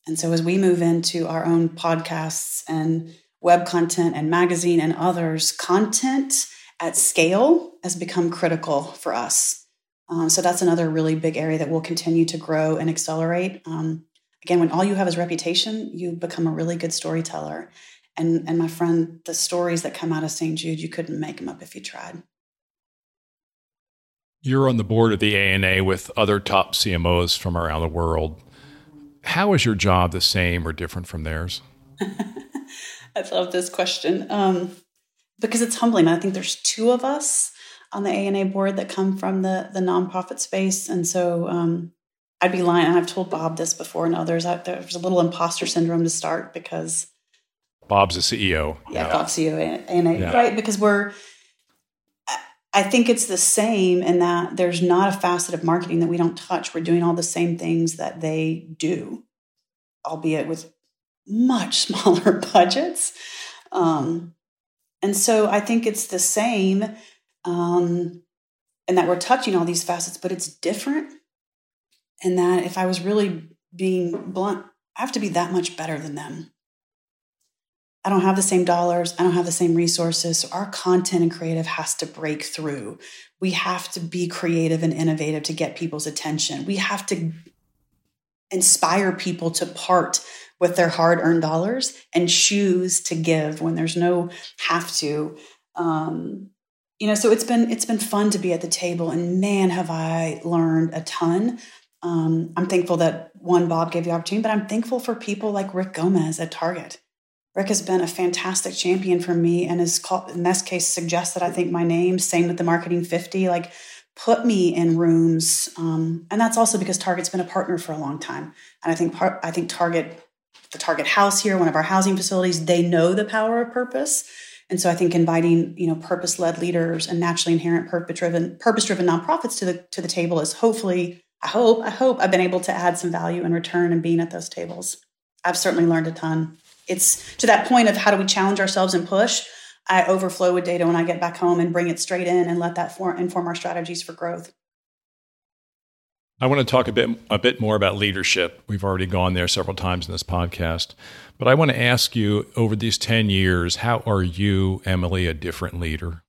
And so as we move into our own podcasts and web content and magazine and others, content at scale has become critical for us. Um, so that's another really big area that will continue to grow and accelerate. Um, again, when all you have is reputation, you become a really good storyteller. And, and my friend, the stories that come out of St. Jude, you couldn't make them up if you tried. You're on the board of the ANA with other top CMOs from around the world. How is your job the same or different from theirs? I love this question. Um, because it's humbling. I think there's two of us on the ANA board that come from the the nonprofit space, and so um, I'd be lying. And I've told Bob this before and others. I, there's a little imposter syndrome to start because Bob's the CEO. Yeah, yeah. Bob's CEO ANA, yeah. right? Because we're. I think it's the same in that there's not a facet of marketing that we don't touch. We're doing all the same things that they do, albeit with much smaller budgets. Um, and so I think it's the same, um, and that we're touching all these facets, but it's different. And that if I was really being blunt, I have to be that much better than them. I don't have the same dollars. I don't have the same resources. So our content and creative has to break through. We have to be creative and innovative to get people's attention. We have to inspire people to part with their hard earned dollars and choose to give when there's no have to. Um, you know, so it's been it's been fun to be at the table, and man, have I learned a ton. Um, I'm thankful that one Bob gave the opportunity, but I'm thankful for people like Rick Gomez at Target. Rick has been a fantastic champion for me, and has called, in this case suggested I think my name. Same with the Marketing 50, like put me in rooms, um, and that's also because Target's been a partner for a long time, and I think part, I think Target the Target House here, one of our housing facilities, they know the power of purpose. And so I think inviting, you know, purpose-led leaders and naturally inherent purpose-driven, purpose-driven nonprofits to the to the table is hopefully, I hope, I hope I've been able to add some value in return and being at those tables. I've certainly learned a ton. It's to that point of how do we challenge ourselves and push. I overflow with data when I get back home and bring it straight in and let that for, inform our strategies for growth. I want to talk a bit a bit more about leadership. We've already gone there several times in this podcast, but I want to ask you over these 10 years, how are you, Emily, a different leader?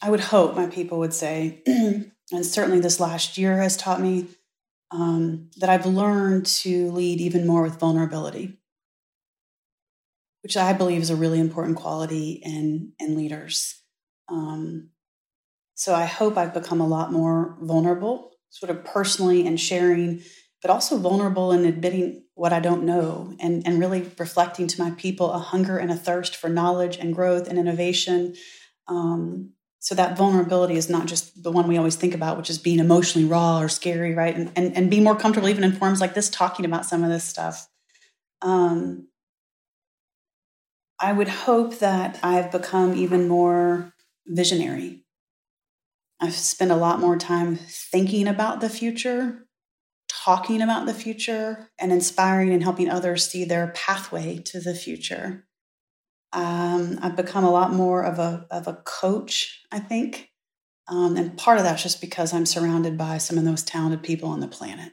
I would hope my people would say, and certainly this last year has taught me um, that I've learned to lead even more with vulnerability, which I believe is a really important quality in in leaders. Um, so I hope I've become a lot more vulnerable sort of personally and sharing, but also vulnerable and admitting what I don't know and, and really reflecting to my people a hunger and a thirst for knowledge and growth and innovation. Um, so that vulnerability is not just the one we always think about, which is being emotionally raw or scary, right? And, and, and be more comfortable even in forums like this, talking about some of this stuff. Um, I would hope that I've become even more visionary I've spent a lot more time thinking about the future, talking about the future, and inspiring and helping others see their pathway to the future. Um, I've become a lot more of a of a coach, I think, um, and part of that's just because I'm surrounded by some of the most talented people on the planet.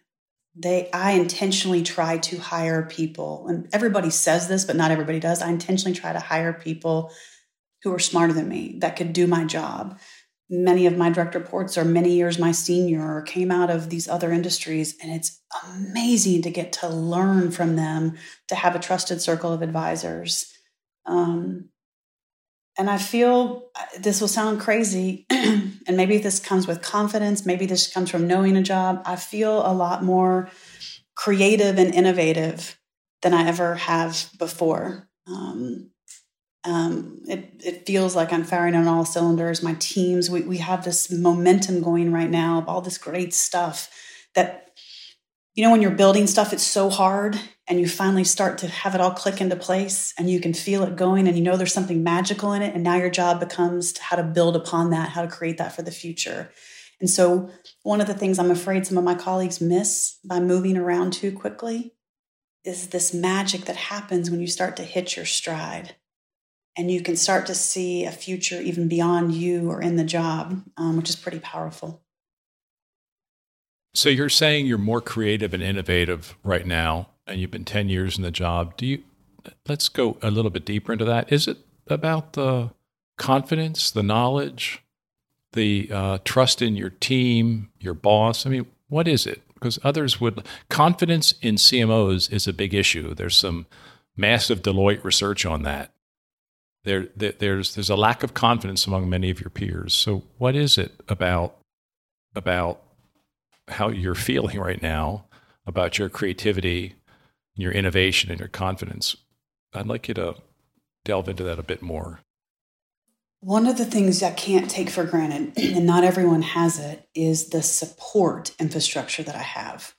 they I intentionally try to hire people, and everybody says this, but not everybody does. I intentionally try to hire people who are smarter than me that could do my job. Many of my direct reports are many years my senior or came out of these other industries, and it's amazing to get to learn from them, to have a trusted circle of advisors. Um, and I feel uh, this will sound crazy, and maybe this comes with confidence, maybe this comes from knowing a job. I feel a lot more creative and innovative than I ever have before. Um, um, it, it feels like I'm firing on all cylinders. My teams, we, we have this momentum going right now of all this great stuff that, you know, when you're building stuff, it's so hard and you finally start to have it all click into place and you can feel it going and you know there's something magical in it and now your job becomes how to build upon that how to create that for the future and so one of the things i'm afraid some of my colleagues miss by moving around too quickly is this magic that happens when you start to hit your stride and you can start to see a future even beyond you or in the job um, which is pretty powerful so you're saying you're more creative and innovative right now and you've been 10 years in the job. Do you, let's go a little bit deeper into that. Is it about the confidence, the knowledge, the uh, trust in your team, your boss? I mean, what is it? Because others would, confidence in CMOs is a big issue. There's some massive Deloitte research on that. There, there, there's there's a lack of confidence among many of your peers. So, what is it about about how you're feeling right now about your creativity your innovation and your confidence. I'd like you to delve into that a bit more. One of the things I can't take for granted, and not everyone has it, is the support infrastructure that I have.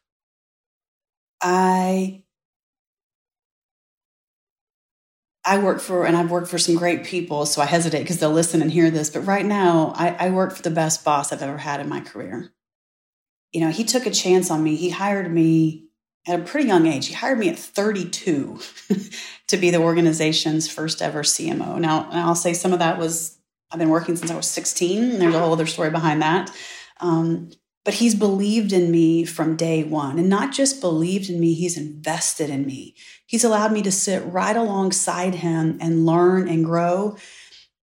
I I work for, and I've worked for some great people, so I hesitate because they'll listen and hear this. But right now, I, I work for the best boss I've ever had in my career. You know, he took a chance on me. He hired me at a pretty young age. He hired me at 32 to be the organization's first ever CMO. Now, I'll say some of that was I've been working since I was 16. And there's a whole other story behind that. Um, but he's believed in me from day one. And not just believed in me, he's invested in me. He's allowed me to sit right alongside him and learn and grow.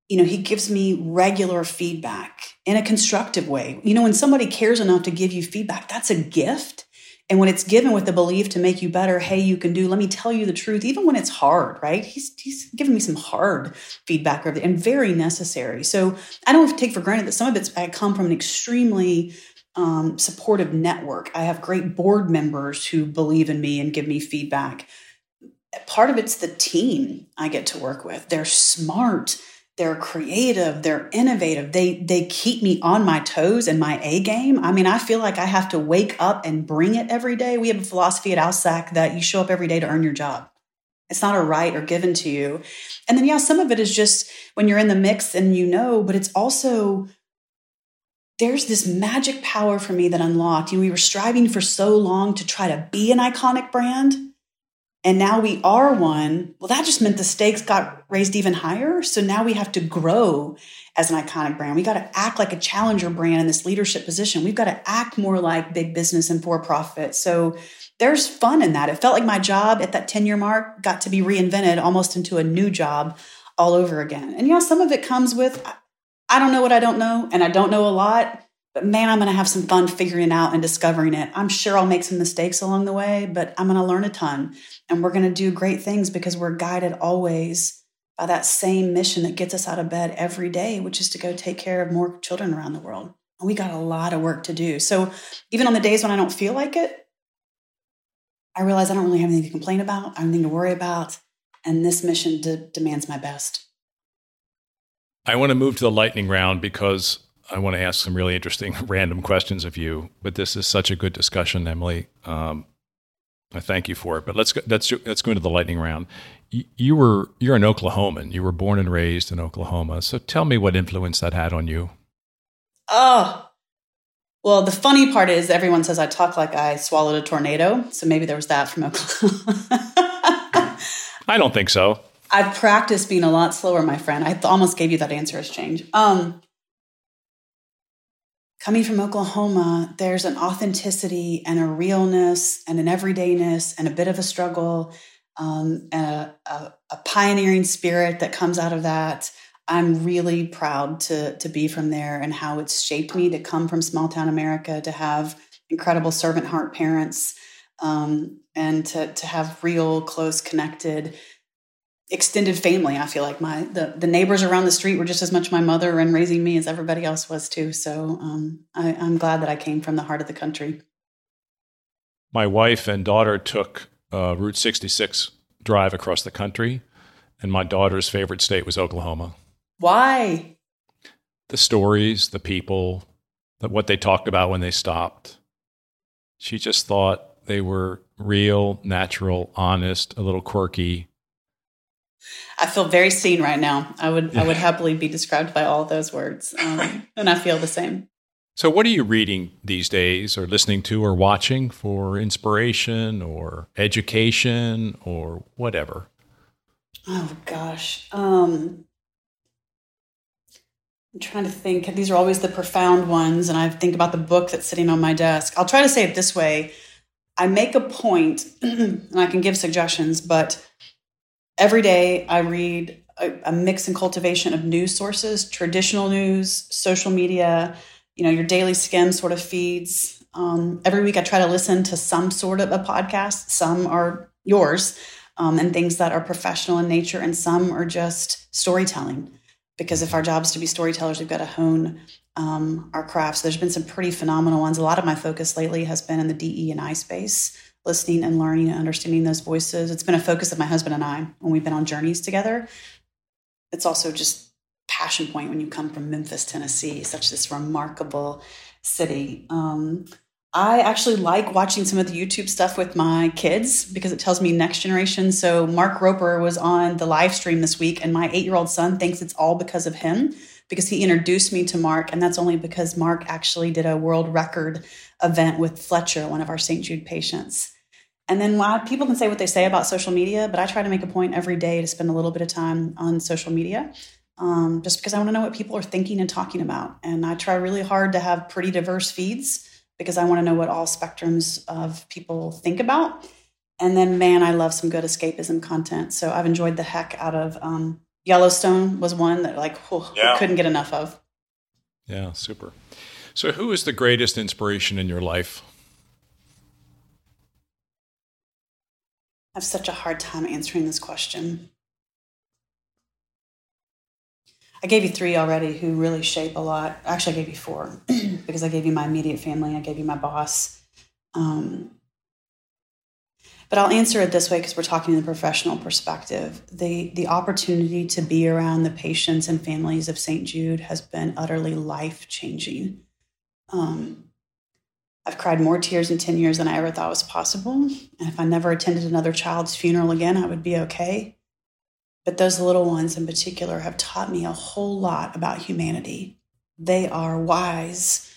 You know, he gives me regular feedback in a constructive way. You know, when somebody cares enough to give you feedback, that's a gift and when it's given with the belief to make you better, hey, you can do, let me tell you the truth, even when it's hard, right? He's, he's given me some hard feedback and very necessary. So I don't take for granted that some of it's I come from an extremely um, supportive network. I have great board members who believe in me and give me feedback. Part of it's the team I get to work with. They're smart they're creative they're innovative they they keep me on my toes and my a game i mean i feel like i have to wake up and bring it every day we have a philosophy at alsac that you show up every day to earn your job it's not a right or given to you and then yeah some of it is just when you're in the mix and you know but it's also there's this magic power for me that unlocked know, we were striving for so long to try to be an iconic brand and now we are one, well, that just meant the stakes got raised even higher. So now we have to grow as an iconic brand. We got to act like a challenger brand in this leadership position. We've got to act more like big business and for profit. So there's fun in that. It felt like my job at that 10 year mark got to be reinvented almost into a new job all over again. And yeah, some of it comes with I don't know what I don't know, and I don't know a lot. But man, I'm going to have some fun figuring out and discovering it. I'm sure I'll make some mistakes along the way, but I'm going to learn a ton. And we're going to do great things because we're guided always by that same mission that gets us out of bed every day, which is to go take care of more children around the world. And we got a lot of work to do. So even on the days when I don't feel like it, I realize I don't really have anything to complain about, I have anything to worry about. And this mission de- demands my best. I want to move to the lightning round because I want to ask some really interesting random questions of you, but this is such a good discussion, Emily. Um, I thank you for it. But let's go, let's let's go into the lightning round. You, you were you're an Oklahoman. You were born and raised in Oklahoma. So tell me what influence that had on you. Oh, well, the funny part is everyone says I talk like I swallowed a tornado. So maybe there was that from Oklahoma. I don't think so. I've practiced being a lot slower, my friend. I almost gave you that answer as change. Um, coming from Oklahoma, there's an authenticity and a realness and an everydayness and a bit of a struggle um, and a, a, a, pioneering spirit that comes out of that. I'm really proud to to be from there and how it's shaped me to come from small town America to have incredible servant heart parents um, and to to have real close connected extended family. I feel like my the, the neighbors around the street were just as much my mother and raising me as everybody else was too. So um, I, I'm glad that I came from the heart of the country. My wife and daughter took uh, Route 66 drive across the country, and my daughter's favorite state was Oklahoma. Why? The stories, the people, the, what they talked about when they stopped. She just thought they were real, natural, honest, a little quirky, I feel very seen right now. I would yeah. I would happily be described by all those words, um, and I feel the same. So, what are you reading these days, or listening to, or watching for inspiration, or education, or whatever? Oh gosh, um, I'm trying to think. These are always the profound ones, and I think about the book that's sitting on my desk. I'll try to say it this way: I make a point, and I can give suggestions, but every day I read a, a, mix and cultivation of news sources, traditional news, social media, you know, your daily skim sort of feeds. Um, every week I try to listen to some sort of a podcast. Some are yours um, and things that are professional in nature, and some are just storytelling. Because if our job is to be storytellers, we've got to hone um, our crafts. There's been some pretty phenomenal ones. A lot of my focus lately has been in the DE and I space listening and learning and understanding those voices. It's been a focus of my husband and I when we've been on journeys together. It's also just passion point when you come from Memphis, Tennessee, such this remarkable city. Um, I actually like watching some of the YouTube stuff with my kids because it tells me next generation. So Mark Rober was on the live stream this week, and my eight-year-old son thinks it's all because of him because he introduced me to Mark, and that's only because Mark actually did a world record event with Fletcher, one of our St. Jude patients. And then people can say what they say about social media, but I try to make a point every day to spend a little bit of time on social media um, just because I want to know what people are thinking and talking about. And I try really hard to have pretty diverse feeds because I want to know what all spectrums of people think about. And then, man, I love some good escapism content. So I've enjoyed the heck out of um, Yellowstone was one that like whew, yeah. couldn't get enough of. Yeah, super. So, who is the greatest inspiration in your life? I have such a hard time answering this question. I gave you three already who really shape a lot. Actually, I gave you four because I gave you my immediate family, I gave you my boss. Um, but I'll answer it this way because we're talking in the professional perspective. The the opportunity to be around the patients and families of St. Jude has been utterly life changing. Um, I've cried more tears in 10 years than I ever thought was possible. And if I never attended another child's funeral again, I would be okay. But those little ones in particular have taught me a whole lot about humanity. They are wise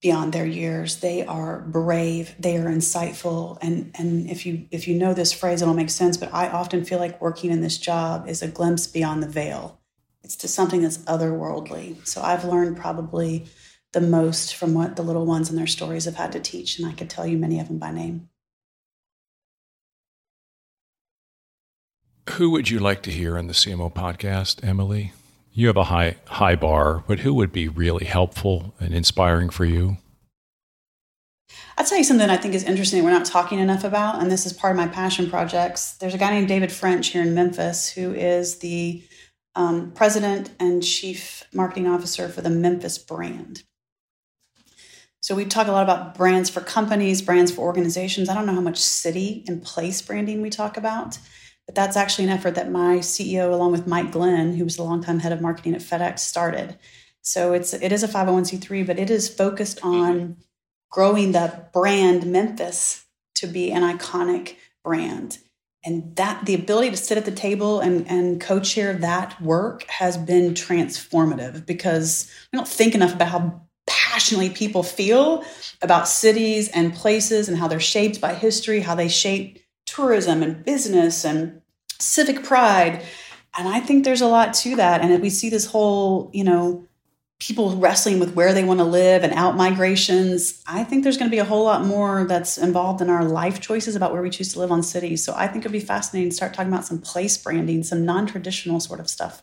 beyond their years. They are brave. They are insightful. And, and if you if you know this phrase, it'll make sense. But I often feel like working in this job is a glimpse beyond the veil. It's to something that's otherworldly. So I've learned probably the most from what the little ones and their stories have had to teach, and I could tell you many of them by name. Who would you like to hear on the CMO podcast, Emily? You have a high high bar, but who would be really helpful and inspiring for you? I'll tell you something I think is interesting we're not talking enough about, and this is part of my passion projects. There's a guy named David French here in Memphis who is the um, president and chief marketing officer for the Memphis brand. So we talk a lot about brands for companies, brands for organizations. I don't know how much city and place branding we talk about, but that's actually an effort that my CEO, along with Mike Glenn, who was the longtime head of marketing at FedEx, started. So it's it is a 501c3, but it is focused mm-hmm. on growing the brand Memphis to be an iconic brand. And that the ability to sit at the table and, and co-chair that work has been transformative because we don't think enough about how passionately people feel about cities and places and how they're shaped by history, how they shape tourism and business and civic pride. And I think there's a lot to that. And we see this whole, you know, people wrestling with where they want to live and out migrations. I think there's going to be a whole lot more that's involved in our life choices about where we choose to live on cities. So I think it'd be fascinating to start talking about some place branding, some non traditional sort of stuff.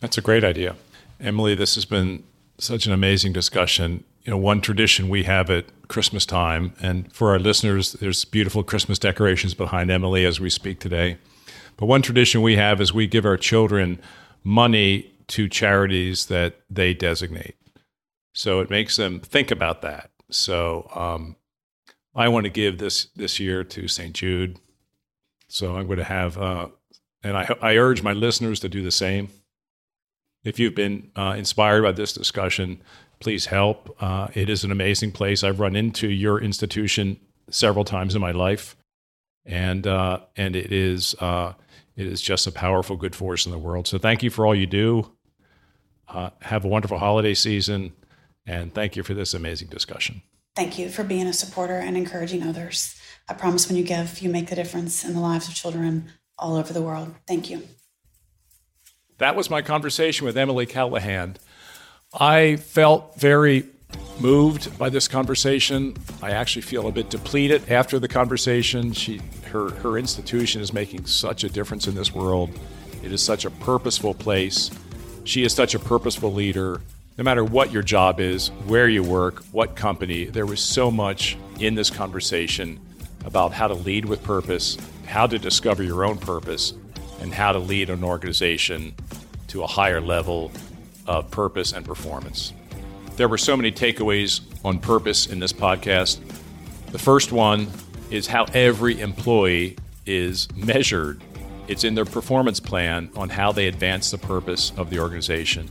That's a great idea. Emily, this has been such an amazing discussion. You know, one tradition we have at Christmas time, and for our listeners, there's beautiful Christmas decorations behind Emily as we speak today. But one tradition we have is we give our children money to charities that they designate. So it makes them think about that. So um, I want to give this this year to St. Jude. So I'm going to have, uh, and I, I urge my listeners to do the same. If you've been uh, inspired by this discussion, please help. Uh, it is an amazing place. I've run into your institution several times in my life, and uh, and it is uh, it is just a powerful good force in the world. So thank you for all you do. Uh, have a wonderful holiday season, and thank you for this amazing discussion. Thank you for being a supporter and encouraging others. I promise when you give, you make the difference in the lives of children all over the world. Thank you. That was my conversation with Emily Callahan. I felt very moved by this conversation. I actually feel a bit depleted after the conversation. She, her, her institution is making such a difference in this world. It is such a purposeful place. She is such a purposeful leader. No matter what your job is, where you work, what company, there was so much in this conversation about how to lead with purpose, how to discover your own purpose, and how to lead an organization to a higher level of purpose and performance. There were so many takeaways on purpose in this podcast. The first one is how every employee is measured it's in their performance plan on how they advance the purpose of the organization.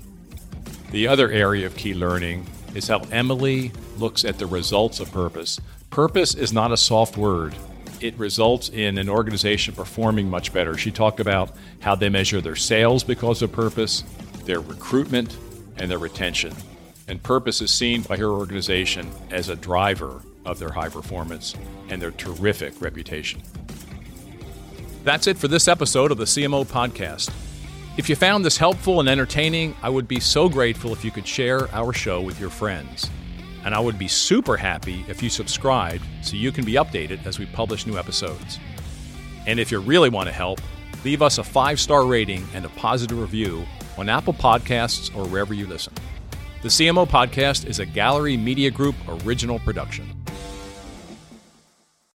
The other area of key learning is how Emily looks at the results of purpose. Purpose is not a soft word. It results in an organization performing much better. She talked about how they measure their sales because of purpose, their recruitment, and their retention. And purpose is seen by her organization as a driver of their high performance and their terrific reputation. That's it for this episode of the CMO Podcast. If you found this helpful and entertaining, I would be so grateful if you could share our show with your friends. And I would be super happy if you subscribed so you can be updated as we publish new episodes. And if you really want to help, leave us a five star rating and a positive review on Apple Podcasts or wherever you listen. The CMO Podcast is a Gallery Media Group original production.